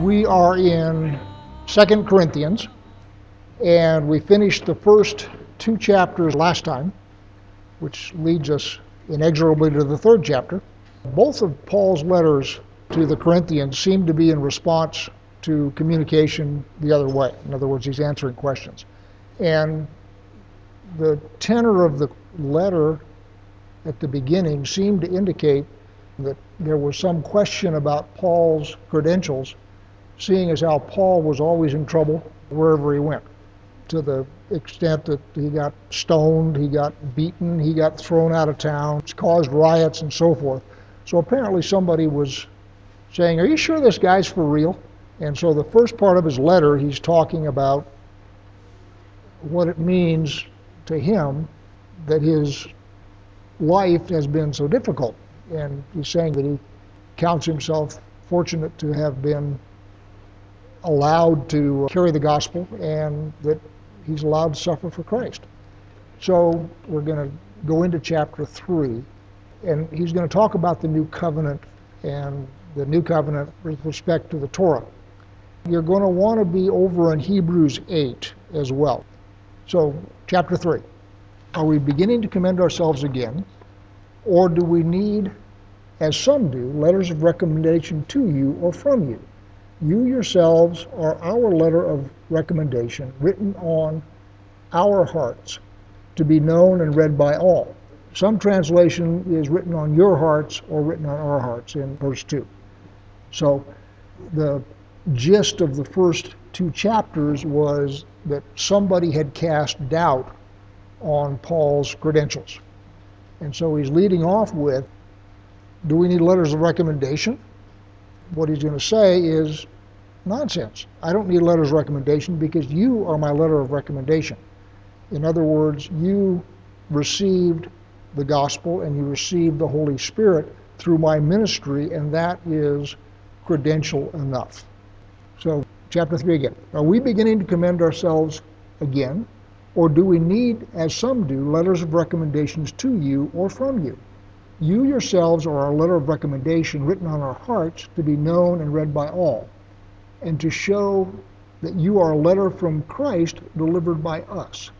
We are in Second Corinthians, and we finished the first two chapters last time, which leads us inexorably to the third chapter. Both of Paul's letters to the Corinthians seem to be in response to communication the other way. In other words, he's answering questions. And the tenor of the letter at the beginning seemed to indicate that there was some question about Paul's credentials, seeing as how Paul was always in trouble wherever he went, to the extent that he got stoned, he got beaten, he got thrown out of town, caused riots, and so forth. So apparently somebody was saying, Are you sure this guy's for real? And so the first part of his letter, he's talking about what it means to him that his life has been so difficult. And he's saying that he counts himself fortunate to have been allowed to uh, carry the gospel and that he's allowed to suffer for Christ. So we're going to go into chapter 3, and he's going to talk about the new covenant and the new covenant with respect to the Torah. You're going to want to be over in Hebrews 8 as well. So, chapter 3. Are we beginning to commend ourselves again, or do we need, as some do, letters of recommendation to you or from you? You yourselves are our letter of recommendation, written on our hearts, to be known and read by all. Some translation is written on your hearts or written on our hearts in verse 2. So the gist of the first two chapters was that somebody had cast doubt on Paul's credentials. And so he's leading off with Do we need letters of recommendation? What he's going to say is nonsense. I don't need letters of recommendation because you are my letter of recommendation. In other words, you received the gospel and you received the Holy Spirit through my ministry, and that is credential enough. So, chapter 3 again. Are we beginning to commend ourselves again? Or do we need, as some do, letters of recommendations to you or from you? You yourselves are our letter of recommendation written on our hearts to be known and read by all, and to show that you are a letter from Christ delivered by us,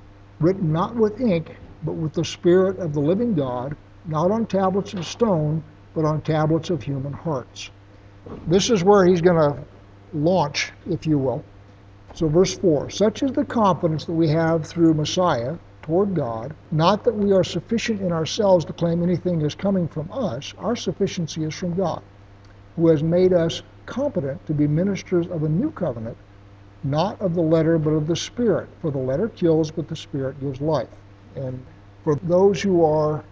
written not with ink, but with the Spirit of the living God, not on tablets of stone, but on tablets of human hearts. This is where he's going to launch, if you will. So, verse 4 Such is the confidence that we have through Messiah toward God, not that we are sufficient in ourselves to claim anything is coming from us. Our sufficiency is from God, who has made us competent to be ministers of a new covenant, not of the letter, but of the Spirit. For the letter kills, but the Spirit gives life. And for those who are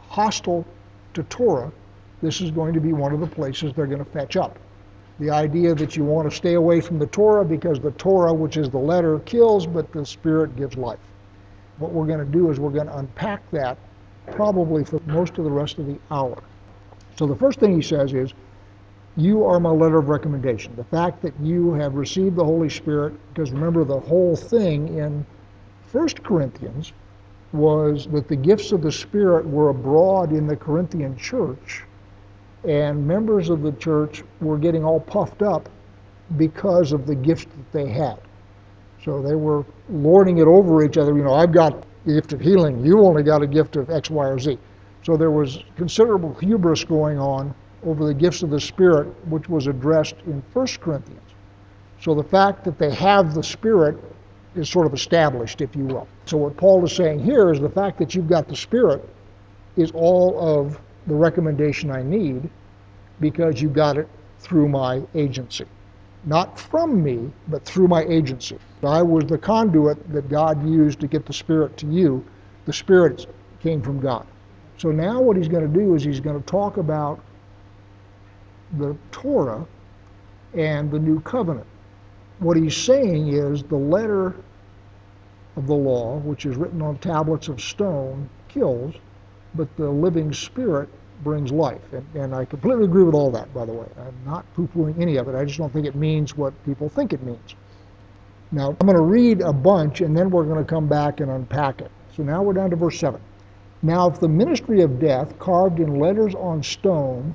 hostile to Torah, this is going to be one of the places they're going to fetch up the idea that you want to stay away from the Torah because the Torah, which is the letter, kills, but the Spirit gives life. What we're going to do is we're going to unpack that probably for most of the rest of the hour. So the first thing he says is, You are my letter of recommendation. The fact that you have received the Holy Spirit, because remember the whole thing in 1 Corinthians was that the gifts of the Spirit were abroad in the Corinthian church and members of the church were getting all puffed up because of the gift that they had. So they were lording it over each other. You know, I've got the gift of healing. You only got a gift of X, Y, or Z. So there was considerable hubris going on over the gifts of the Spirit, which was addressed in 1 Corinthians. So the fact that they have the Spirit is sort of established, if you will. So what Paul is saying here is the fact that you've got the Spirit is all of the recommendation I need because you got it through my agency. Not from me, but through my agency. I was the conduit that God used to get the Spirit to you. The Spirit came from God. So now what he's going to do is he's going to talk about the Torah and the new covenant. What he's saying is the letter of the law, which is written on tablets of stone, kills, but the living spirit brings life. And, and I completely agree with all that, by the way. I'm not poo pooing any of it. I just don't think it means what people think it means. Now, I'm going to read a bunch and then we're going to come back and unpack it. So now we're down to verse 7. Now, if the ministry of death, carved in letters on stone,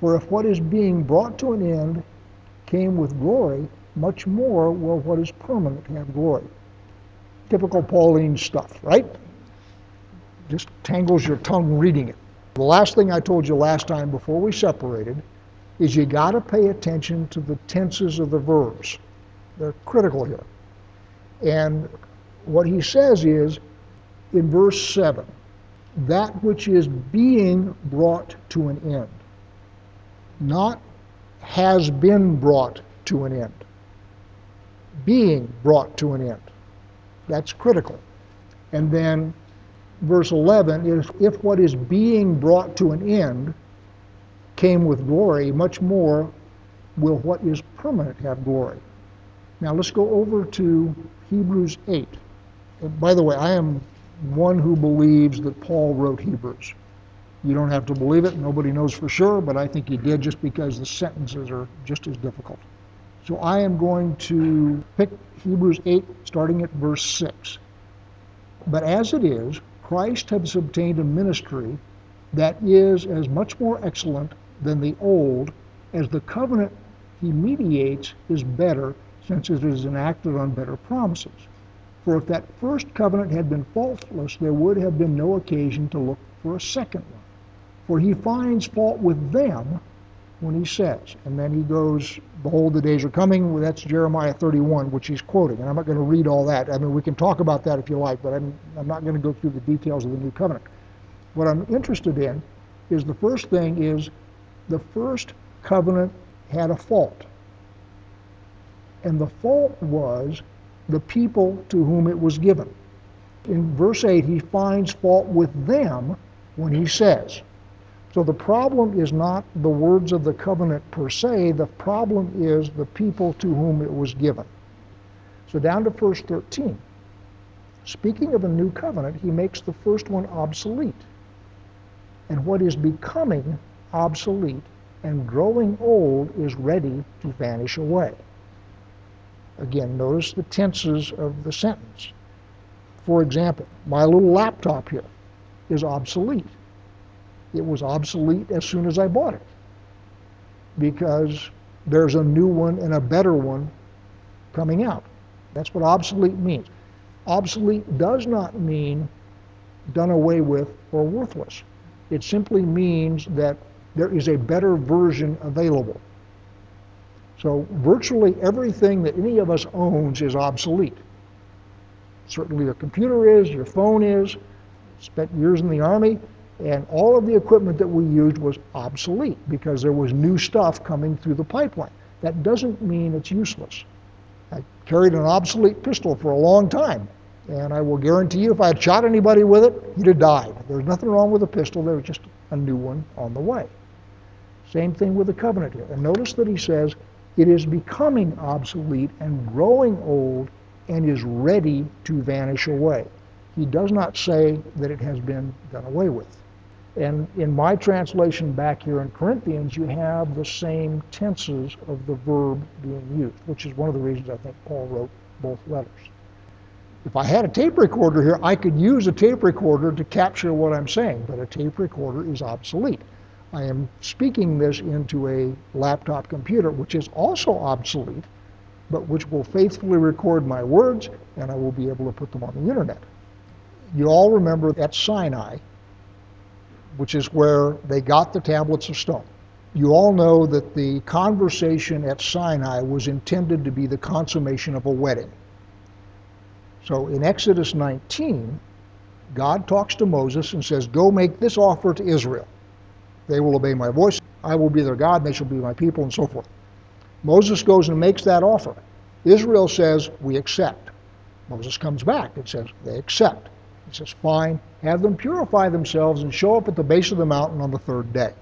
For if what is being brought to an end came with glory, much more will what is permanent have glory. Typical Pauline stuff, right? Just tangles your tongue reading it. The last thing I told you last time before we separated is you got to pay attention to the tenses of the verbs. They're critical here. And what he says is in verse 7 that which is being brought to an end, not has been brought to an end. Being brought to an end. That's critical. And then verse 11 is if what is being brought to an end came with glory, much more will what is permanent have glory. Now let's go over to Hebrews 8. And by the way, I am one who believes that Paul wrote Hebrews. You don't have to believe it, nobody knows for sure, but I think he did just because the sentences are just as difficult. So I am going to pick Hebrews 8, starting at verse 6. But as it is, Christ has obtained a ministry that is as much more excellent than the old, as the covenant he mediates is better, since it is enacted on better promises. For if that first covenant had been faultless, there would have been no occasion to look for a second one. For he finds fault with them when he says, and then he goes, Behold, the days are coming. That's Jeremiah 31, which he's quoting. And I'm not going to read all that. I mean, we can talk about that if you like, but I'm, I'm not going to go through the details of the new covenant. What I'm interested in is the first thing is the first covenant had a fault. And the fault was the people to whom it was given. In verse 8, he finds fault with them when he says, so the problem is not the words of the covenant per se, the problem is the people to whom it was given. So down to verse 13. Speaking of a new covenant, he makes the first one obsolete. And what is becoming obsolete and growing old is ready to vanish away. Again, notice the tenses of the sentence. For example, my little laptop here is obsolete it was obsolete as soon as I bought it because there's a new one and a better one coming out. That's what obsolete means. Obsolete does not mean done away with or worthless. It simply means that there is a better version available. So virtually everything that any of us owns is obsolete. Certainly your computer is, your phone is. Spent years in the Army, and all of the equipment that we used was obsolete because there was new stuff coming through the pipeline. That doesn't mean it's useless. I carried an obsolete pistol for a long time, and I will guarantee you if I had shot anybody with it, he'd have died. There's nothing wrong with the pistol, there was just a new one on the way. Same thing with the covenant here. And notice that he says, it is becoming obsolete and growing old and is ready to vanish away. He does not say that it has been done away with. And in my translation back here in Corinthians, you have the same tenses of the verb being used, which is one of the reasons I think Paul wrote both letters. If I had a tape recorder here, I could use a tape recorder to capture what I'm saying, but a tape recorder is obsolete. I am speaking this into a laptop computer, which is also obsolete, but which will faithfully record my words, and I will be able to put them on the internet. You all remember at Sinai, which is where they got the tablets of stone. You all know that the conversation at Sinai was intended to be the consummation of a wedding. So in Exodus 19, God talks to Moses and says, Go make this offer to Israel. They will obey my voice. I will be their God, and they shall be my people, and so forth. Moses goes and makes that offer. Israel says, We accept. Moses comes back and says, They accept. He says, Fine, have them purify themselves and show up at the base of the mountain on the third day.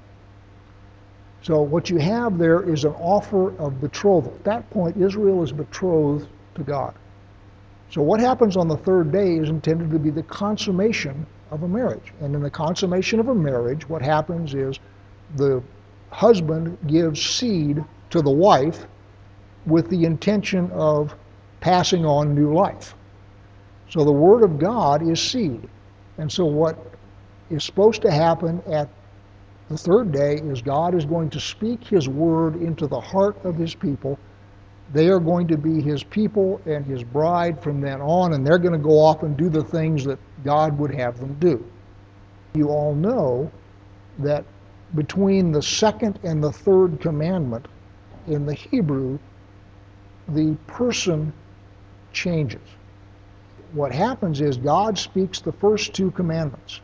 So what you have there is an offer of betrothal. At that point, Israel is betrothed to God. So what happens on the third day is intended to be the consummation of a marriage. And in the consummation of a marriage, what happens is the husband gives seed to the wife with the intention of passing on new life. So the Word of God is seed. And so what is supposed to happen at the third day is God is going to speak His Word into the heart of His people. They are going to be His people and His bride from then on, and they're going to go off and do the things that God would have them do. You all know that between the second and the third commandment in the Hebrew, the person changes. What happens is God speaks the first two commandments.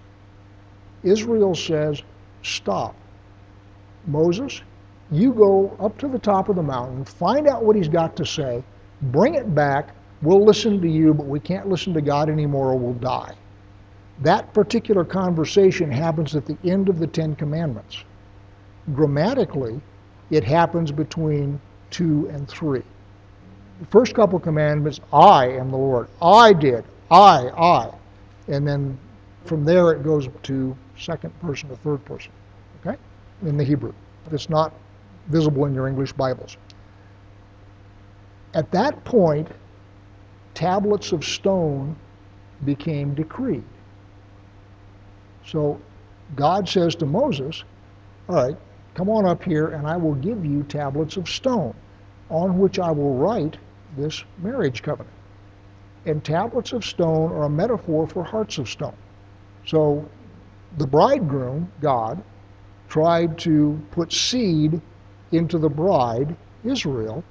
Israel says, Stop. Moses, you go up to the top of the mountain, find out what he's got to say, bring it back. We'll listen to you, but we can't listen to God anymore or we'll die. That particular conversation happens at the end of the Ten Commandments. Grammatically, it happens between 2 and 3. First couple commandments, I am the Lord. I did. I, I. And then from there it goes to second person to third person, okay, in the Hebrew. It's not visible in your English Bibles. At that point, tablets of stone became decreed. So God says to Moses, All right, come on up here, and I will give you tablets of stone on which I will write this marriage covenant. And tablets of stone are a metaphor for hearts of stone. So the bridegroom, God, tried to put seed into the bride, Israel.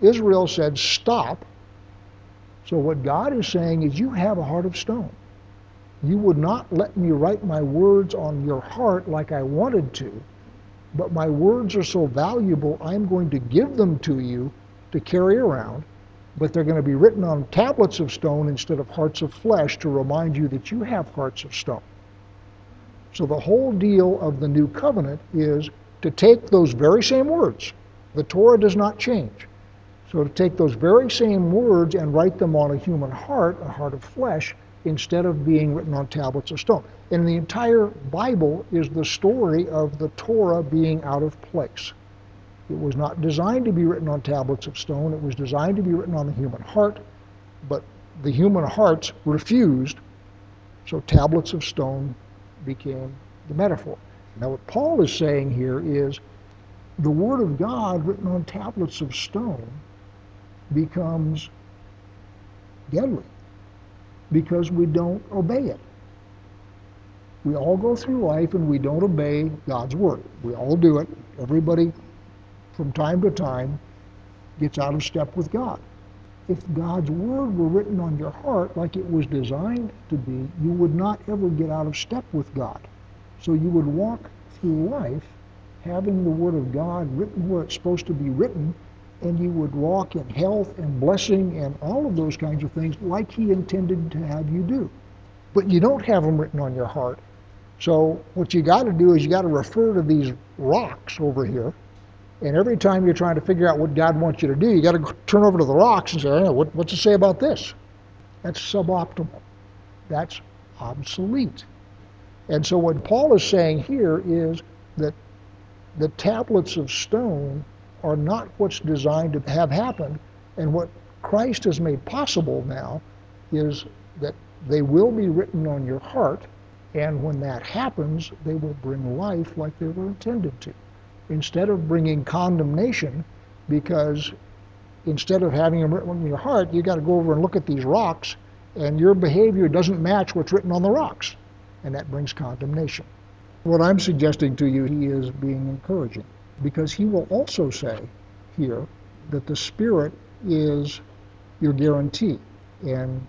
Israel said, Stop. So what God is saying is, You have a heart of stone. You would not let me write my words on your heart like I wanted to, but my words are so valuable, I'm going to give them to you to carry around, but they're going to be written on tablets of stone instead of hearts of flesh to remind you that you have hearts of stone. So the whole deal of the new covenant is to take those very same words. The Torah does not change. So to take those very same words and write them on a human heart, a heart of flesh, instead of being written on tablets of stone. And the entire Bible is the story of the Torah being out of place. It was not designed to be written on tablets of stone, it was designed to be written on the human heart, but the human hearts refused, so tablets of stone became the metaphor. Now, what Paul is saying here is the Word of God written on tablets of stone becomes deadly because we don't obey it. We all go through life and we don't obey God's word. We all do it. Everybody, from time to time, gets out of step with God. If God's word were written on your heart like it was designed to be, you would not ever get out of step with God. So you would walk through life having the word of God written where it's supposed to be written and you would walk in health and blessing and all of those kinds of things like he intended to have you do. But you don't have them written on your heart. So what you got to do is you got to refer to these rocks over here. And every time you're trying to figure out what God wants you to do, you got to turn over to the rocks and say, what, what's it say about this? That's suboptimal. That's obsolete. And so what Paul is saying here is that the tablets of stone are not what's designed to have happened. And what Christ has made possible now is that they will be written on your heart, and when that happens, they will bring life like they were intended to. Instead of bringing condemnation, because instead of having them written on your heart, you got to go over and look at these rocks, and your behavior doesn't match what's written on the rocks, and that brings condemnation. What I'm suggesting to you, he is being encouraging because he will also say here that the Spirit is your guarantee. And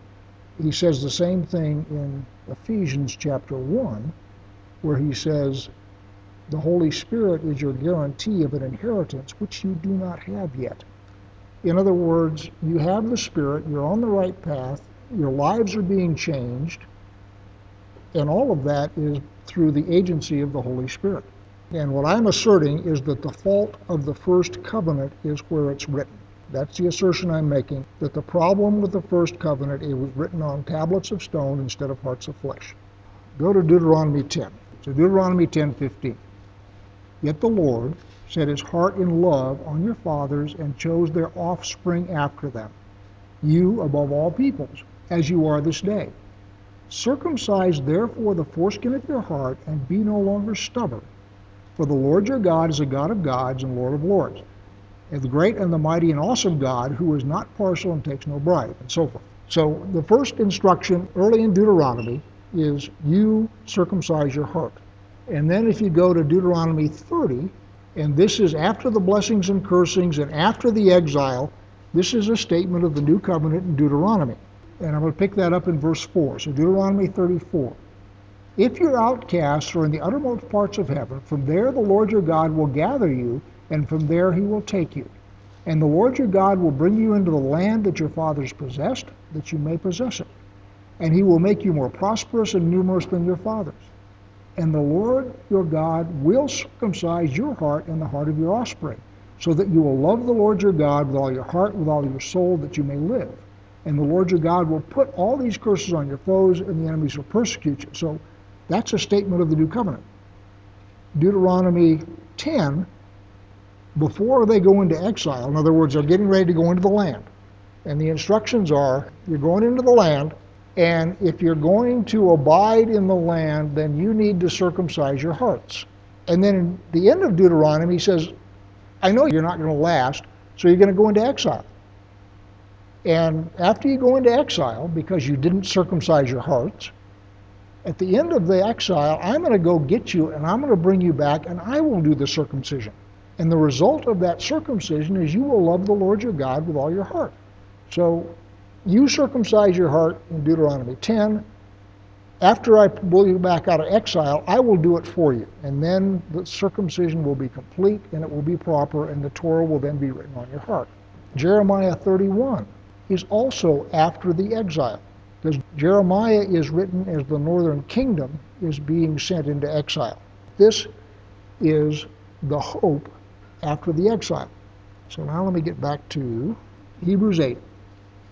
he says the same thing in Ephesians chapter 1, where he says, The Holy Spirit is your guarantee of an inheritance which you do not have yet. In other words, you have the Spirit, you're on the right path, your lives are being changed, and all of that is through the agency of the Holy Spirit. And what I'm asserting is that the fault of the first covenant is where it's written. That's the assertion I'm making, that the problem with the first covenant, it was written on tablets of stone instead of hearts of flesh. Go to Deuteronomy 10. So Deuteronomy 10, 15. Yet the Lord set his heart in love on your fathers and chose their offspring after them, you above all peoples, as you are this day. Circumcise therefore the foreskin of your heart and be no longer stubborn. For the Lord your God is a God of gods and Lord of lords, and the great and the mighty and awesome God who is not partial and takes no bribe, and so forth. So the first instruction early in Deuteronomy is you circumcise your heart. And then if you go to Deuteronomy 30, and this is after the blessings and cursings and after the exile, this is a statement of the new covenant in Deuteronomy. And I'm going to pick that up in verse 4. So Deuteronomy 34. If your outcasts are in the uttermost parts of heaven, from there the Lord your God will gather you, and from there he will take you. And the Lord your God will bring you into the land that your fathers possessed, that you may possess it. And he will make you more prosperous and numerous than your fathers. And the Lord your God will circumcise your heart and the heart of your offspring, so that you will love the Lord your God with all your heart, with all your soul, that you may live. And the Lord your God will put all these curses on your foes, and the enemies will persecute you. So that's a statement of the new covenant. Deuteronomy 10, before they go into exile, in other words, they're getting ready to go into the land. And the instructions are you're going into the land, and if you're going to abide in the land, then you need to circumcise your hearts. And then in the end of Deuteronomy, he says, I know you're not going to last, so you're going to go into exile. And after you go into exile, because you didn't circumcise your hearts, at the end of the exile, I'm going to go get you and I'm going to bring you back and I will do the circumcision. And the result of that circumcision is you will love the Lord your God with all your heart. So you circumcise your heart in Deuteronomy 10. After I pull you back out of exile, I will do it for you. And then the circumcision will be complete and it will be proper, and the Torah will then be written on your heart. Jeremiah 31 is also after the exile. Because Jeremiah is written as the northern kingdom is being sent into exile. This is the hope after the exile. So now let me get back to Hebrews 8.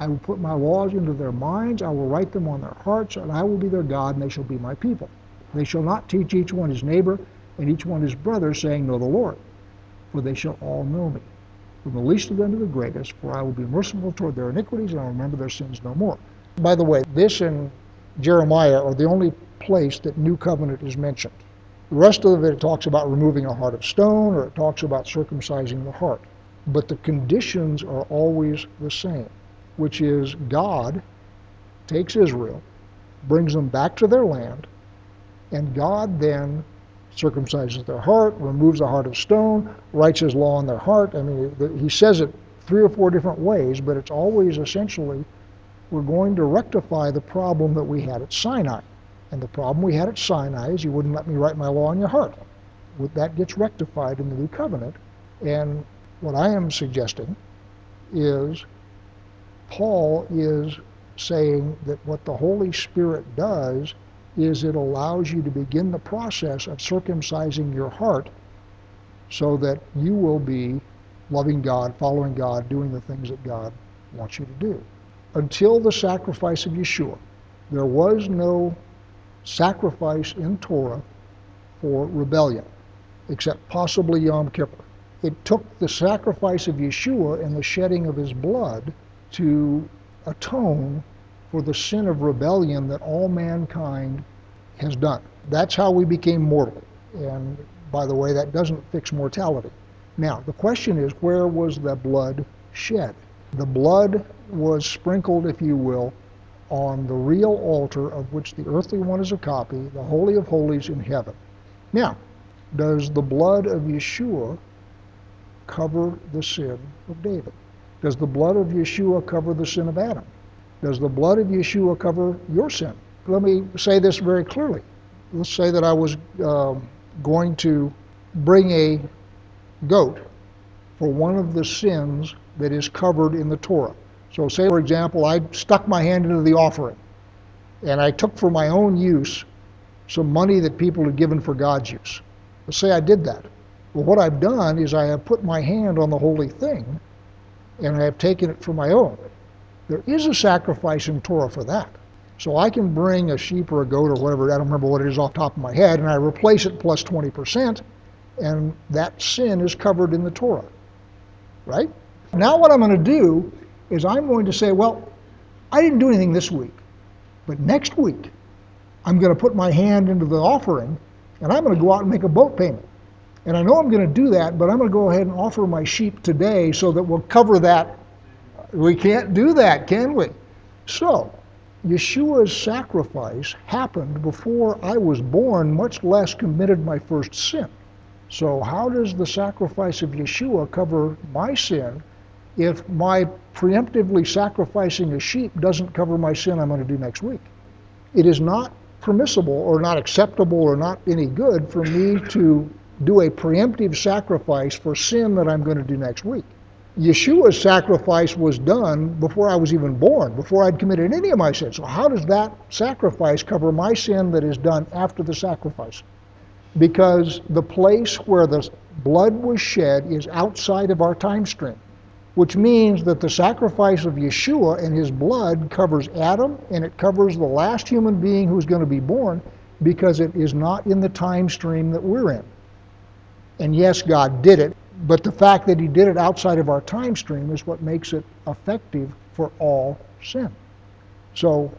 I will put my laws into their minds, I will write them on their hearts, and I will be their God, and they shall be my people. They shall not teach each one his neighbor and each one his brother, saying, Know the Lord, for they shall all know me, from the least of them to the greatest, for I will be merciful toward their iniquities, and I will remember their sins no more. By the way, this and Jeremiah are the only place that new covenant is mentioned. The rest of it talks about removing a heart of stone or it talks about circumcising the heart. But the conditions are always the same, which is God takes Israel, brings them back to their land, and God then circumcises their heart, removes the heart of stone, writes his law in their heart. I mean, he says it three or four different ways, but it's always essentially we're going to rectify the problem that we had at Sinai. And the problem we had at Sinai is you wouldn't let me write my law in your heart. That gets rectified in the new covenant. And what I am suggesting is Paul is saying that what the Holy Spirit does is it allows you to begin the process of circumcising your heart so that you will be loving God, following God, doing the things that God wants you to do until the sacrifice of Yeshua, there was no sacrifice in Torah for rebellion, except possibly Yom Kippur. It took the sacrifice of Yeshua and the shedding of his blood to atone for the sin of rebellion that all mankind has done. That's how we became mortal. And by the way, that doesn't fix mortality. Now, the question is where was the blood shed? The blood was sprinkled, if you will, on the real altar of which the earthly one is a copy, the Holy of Holies in heaven. Now, does the blood of Yeshua cover the sin of David? Does the blood of Yeshua cover the sin of Adam? Does the blood of Yeshua cover your sin? Let me say this very clearly. Let's say that I was uh, going to bring a goat for one of the sins that is covered in the Torah. So, say, for example, I stuck my hand into the offering and I took for my own use some money that people had given for God's use. Let's say I did that. Well, what I've done is I have put my hand on the holy thing and I have taken it for my own. There is a sacrifice in Torah for that. So I can bring a sheep or a goat or whatever, I don't remember what it is off top of my head, and I replace it plus 20%, and that sin is covered in the Torah. Right? Now, what I'm going to do is I'm going to say, well, I didn't do anything this week, but next week I'm going to put my hand into the offering and I'm going to go out and make a boat payment. And I know I'm going to do that, but I'm going to go ahead and offer my sheep today so that we'll cover that. We can't do that, can we? So, Yeshua's sacrifice happened before I was born, much less committed my first sin. So, how does the sacrifice of Yeshua cover my sin if my preemptively sacrificing a sheep doesn't cover my sin I'm going to do next week? It is not permissible or not acceptable or not any good for me to do a preemptive sacrifice for sin that I'm going to do next week. Yeshua's sacrifice was done before I was even born, before I'd committed any of my sins. So, how does that sacrifice cover my sin that is done after the sacrifice? Because the place where the blood was shed is outside of our time stream, which means that the sacrifice of Yeshua and his blood covers Adam and it covers the last human being who's going to be born because it is not in the time stream that we're in. And yes, God did it, but the fact that he did it outside of our time stream is what makes it effective for all sin. So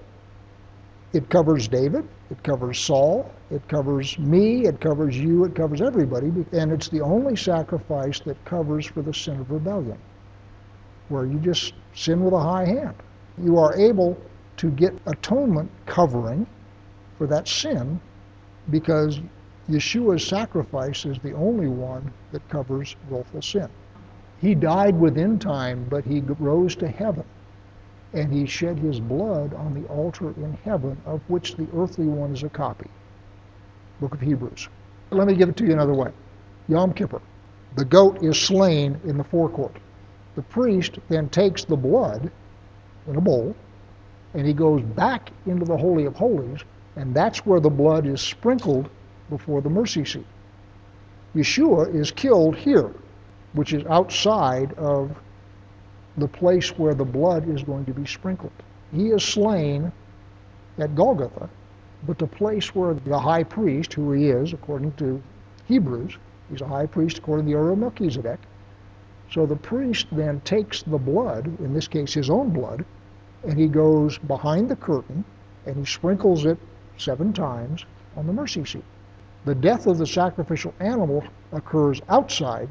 it covers David, it covers Saul, it covers me, it covers you, it covers everybody, and it's the only sacrifice that covers for the sin of rebellion, where you just sin with a high hand. You are able to get atonement covering for that sin because Yeshua's sacrifice is the only one that covers willful sin. He died within time, but he rose to heaven, and he shed his blood on the altar in heaven, of which the earthly one is a copy. Book of Hebrews. Let me give it to you another way. Yom Kippur. The goat is slain in the forecourt. The priest then takes the blood in a bowl, and he goes back into the Holy of Holies, and that's where the blood is sprinkled before the mercy seat. Yeshua is killed here, which is outside of the place where the blood is going to be sprinkled. He is slain at Golgotha, but the place where the high priest, who he is according to Hebrews, he's a high priest according to the order of Melchizedek. So the priest then takes the blood, in this case his own blood, and he goes behind the curtain and he sprinkles it seven times on the mercy seat. The death of the sacrificial animal occurs outside,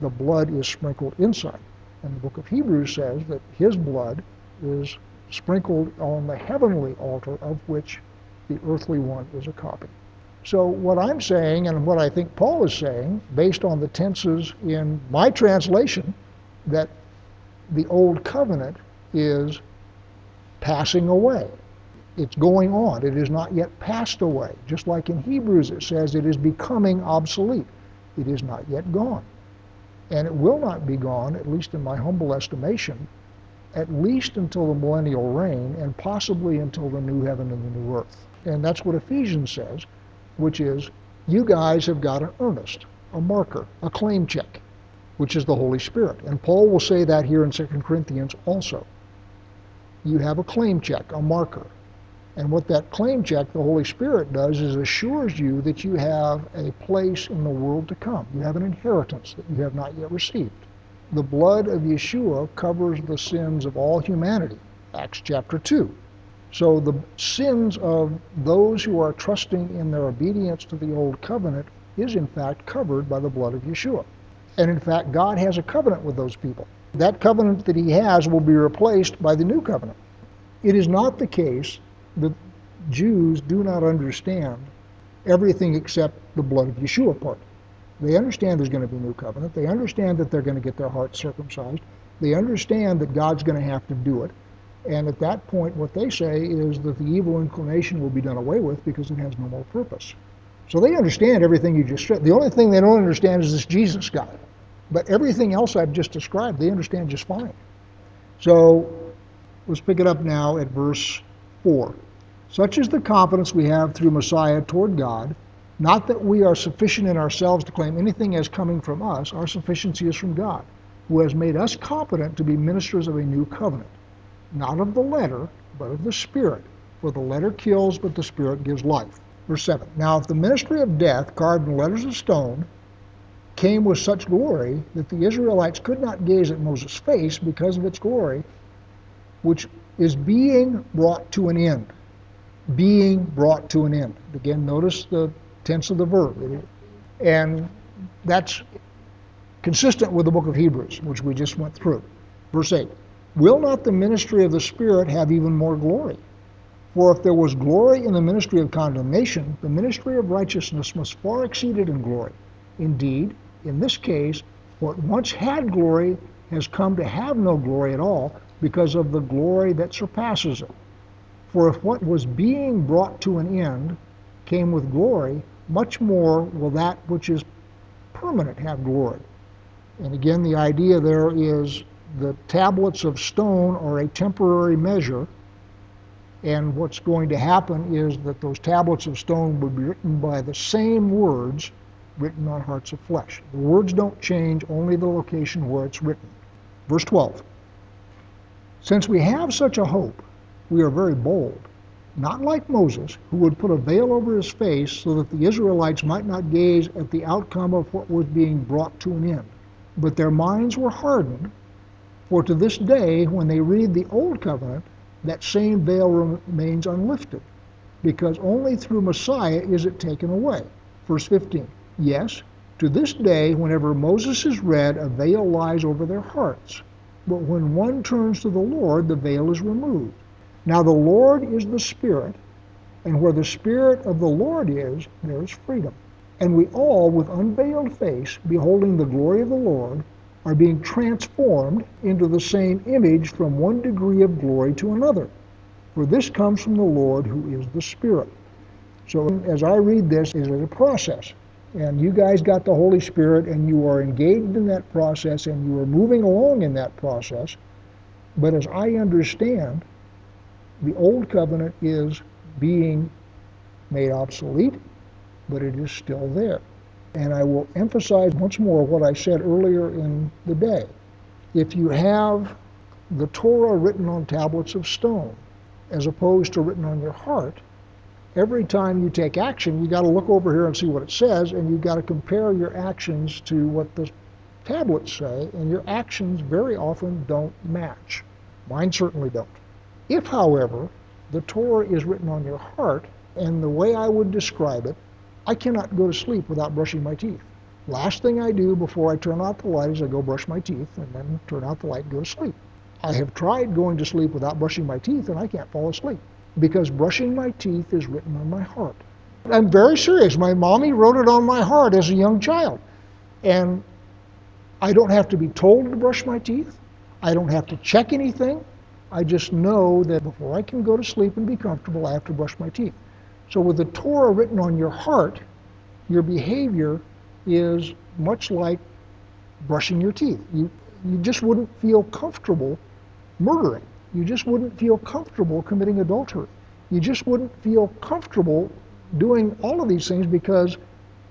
the blood is sprinkled inside. And the book of Hebrews says that his blood is sprinkled on the heavenly altar of which the earthly one is a copy. So, what I'm saying, and what I think Paul is saying, based on the tenses in my translation, that the old covenant is passing away. It's going on. It is not yet passed away. Just like in Hebrews it says it is becoming obsolete. It is not yet gone. And it will not be gone, at least in my humble estimation, at least until the millennial reign and possibly until the new heaven and the new earth. And that's what Ephesians says, which is you guys have got an earnest, a marker, a claim check, which is the Holy Spirit. And Paul will say that here in 2 Corinthians also. You have a claim check, a marker, and what that claim check, the Holy Spirit does, is assures you that you have a place in the world to come. You have an inheritance that you have not yet received. The blood of Yeshua covers the sins of all humanity, Acts chapter 2. So the sins of those who are trusting in their obedience to the old covenant is in fact covered by the blood of Yeshua. And in fact, God has a covenant with those people. That covenant that he has will be replaced by the new covenant. It is not the case the Jews do not understand everything except the blood of Yeshua part. They understand there's going to be a new covenant. They understand that they're going to get their hearts circumcised. They understand that God's going to have to do it. And at that point, what they say is that the evil inclination will be done away with because it has no more purpose. So they understand everything you just said. The only thing they don't understand is this Jesus guy. But everything else I've just described, they understand just fine. So let's pick it up now at verse 4. Such is the confidence we have through Messiah toward God, not that we are sufficient in ourselves to claim anything as coming from us, our sufficiency is from God, who has made us competent to be ministers of a new covenant, not of the letter, but of the Spirit. For the letter kills, but the Spirit gives life. Verse 7. Now, if the ministry of death, carved in letters of stone, came with such glory that the Israelites could not gaze at Moses' face because of its glory, which is being brought to an end. Being brought to an end. Again, notice the tense of the verb. And that's consistent with the book of Hebrews, which we just went through. Verse 8 Will not the ministry of the Spirit have even more glory? For if there was glory in the ministry of condemnation, the ministry of righteousness must far exceed it in glory. Indeed, in this case, what once had glory has come to have no glory at all because of the glory that surpasses it. For if what was being brought to an end came with glory, much more will that which is permanent have glory. And again, the idea there is the tablets of stone are a temporary measure, and what's going to happen is that those tablets of stone would be written by the same words written on hearts of flesh. The words don't change, only the location where it's written. Verse 12 Since we have such a hope, we are very bold, not like Moses, who would put a veil over his face so that the Israelites might not gaze at the outcome of what was being brought to an end. But their minds were hardened, for to this day, when they read the Old Covenant, that same veil remains unlifted, because only through Messiah is it taken away. Verse 15 Yes, to this day, whenever Moses is read, a veil lies over their hearts. But when one turns to the Lord, the veil is removed. Now the Lord is the Spirit, and where the Spirit of the Lord is, there is freedom. And we all, with unveiled face, beholding the glory of the Lord, are being transformed into the same image from one degree of glory to another. For this comes from the Lord who is the Spirit. So as I read this, it is a process. And you guys got the Holy Spirit and you are engaged in that process and you are moving along in that process. But as I understand, the old covenant is being made obsolete, but it is still there. And I will emphasize once more what I said earlier in the day. If you have the Torah written on tablets of stone, as opposed to written on your heart, every time you take action, you got to look over here and see what it says, and you've got to compare your actions to what the tablets say, and your actions very often don't match. Mine certainly don't. If, however, the Torah is written on your heart, and the way I would describe it, I cannot go to sleep without brushing my teeth. Last thing I do before I turn out the light is I go brush my teeth and then turn out the light and go to sleep. I have tried going to sleep without brushing my teeth and I can't fall asleep because brushing my teeth is written on my heart. I'm very serious. My mommy wrote it on my heart as a young child. And I don't have to be told to brush my teeth. I don't have to check anything. I just know that before I can go to sleep and be comfortable, I have to brush my teeth. So with the Torah written on your heart, your behavior is much like brushing your teeth. You, you just wouldn't feel comfortable murdering. You just wouldn't feel comfortable committing adultery. You just wouldn't feel comfortable doing all of these things because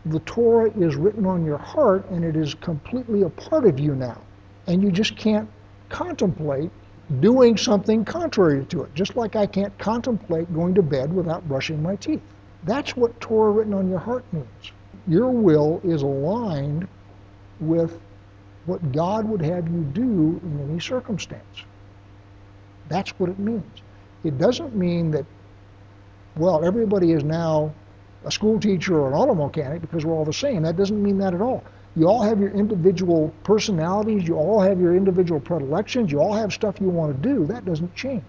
the Torah is written on your heart and it is completely a part of you now. And you just can't contemplate doing something contrary to it, just like I can't contemplate going to bed without brushing my teeth. That's what Torah written on your heart means. Your will is aligned with what God would have you do in any circumstance. That's what it means. It doesn't mean that, well, everybody is now a school teacher or an auto mechanic because we're all the same. That doesn't mean that at all. You all have your individual personalities, you all have your individual predilections, you all have stuff you want to do. That doesn't change.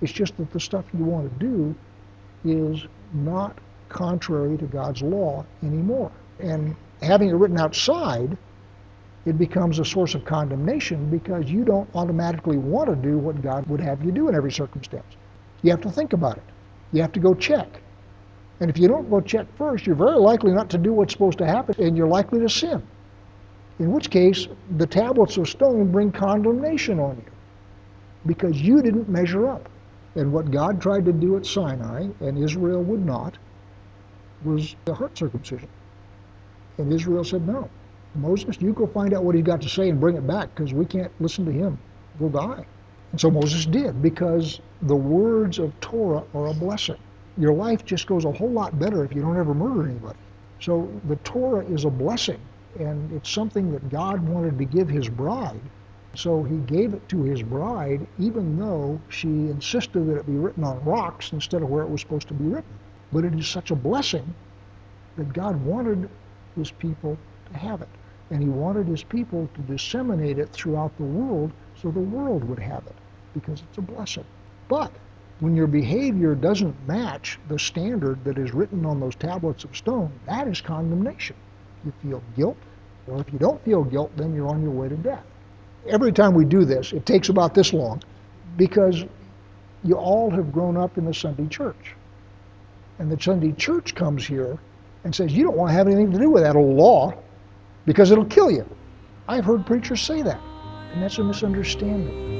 It's just that the stuff you want to do is not contrary to God's law anymore. And having it written outside, it becomes a source of condemnation because you don't automatically want to do what God would have you do in every circumstance. You have to think about it. You have to go check. And if you don't go check first, you're very likely not to do what's supposed to happen and you're likely to sin. In which case, the tablets of stone bring condemnation on you because you didn't measure up. And what God tried to do at Sinai, and Israel would not, was the heart circumcision. And Israel said, No. Moses, you go find out what he's got to say and bring it back because we can't listen to him. We'll die. And so Moses did because the words of Torah are a blessing. Your life just goes a whole lot better if you don't ever murder anybody. So the Torah is a blessing, and it's something that God wanted to give his bride. So he gave it to his bride, even though she insisted that it be written on rocks instead of where it was supposed to be written. But it is such a blessing that God wanted his people to have it. And he wanted his people to disseminate it throughout the world so the world would have it because it's a blessing. But when your behavior doesn't match the standard that is written on those tablets of stone, that is condemnation. You feel guilt, or if you don't feel guilt, then you're on your way to death. Every time we do this, it takes about this long because you all have grown up in the Sunday church. And the Sunday church comes here and says, You don't want to have anything to do with that old law because it'll kill you. I've heard preachers say that, and that's a misunderstanding.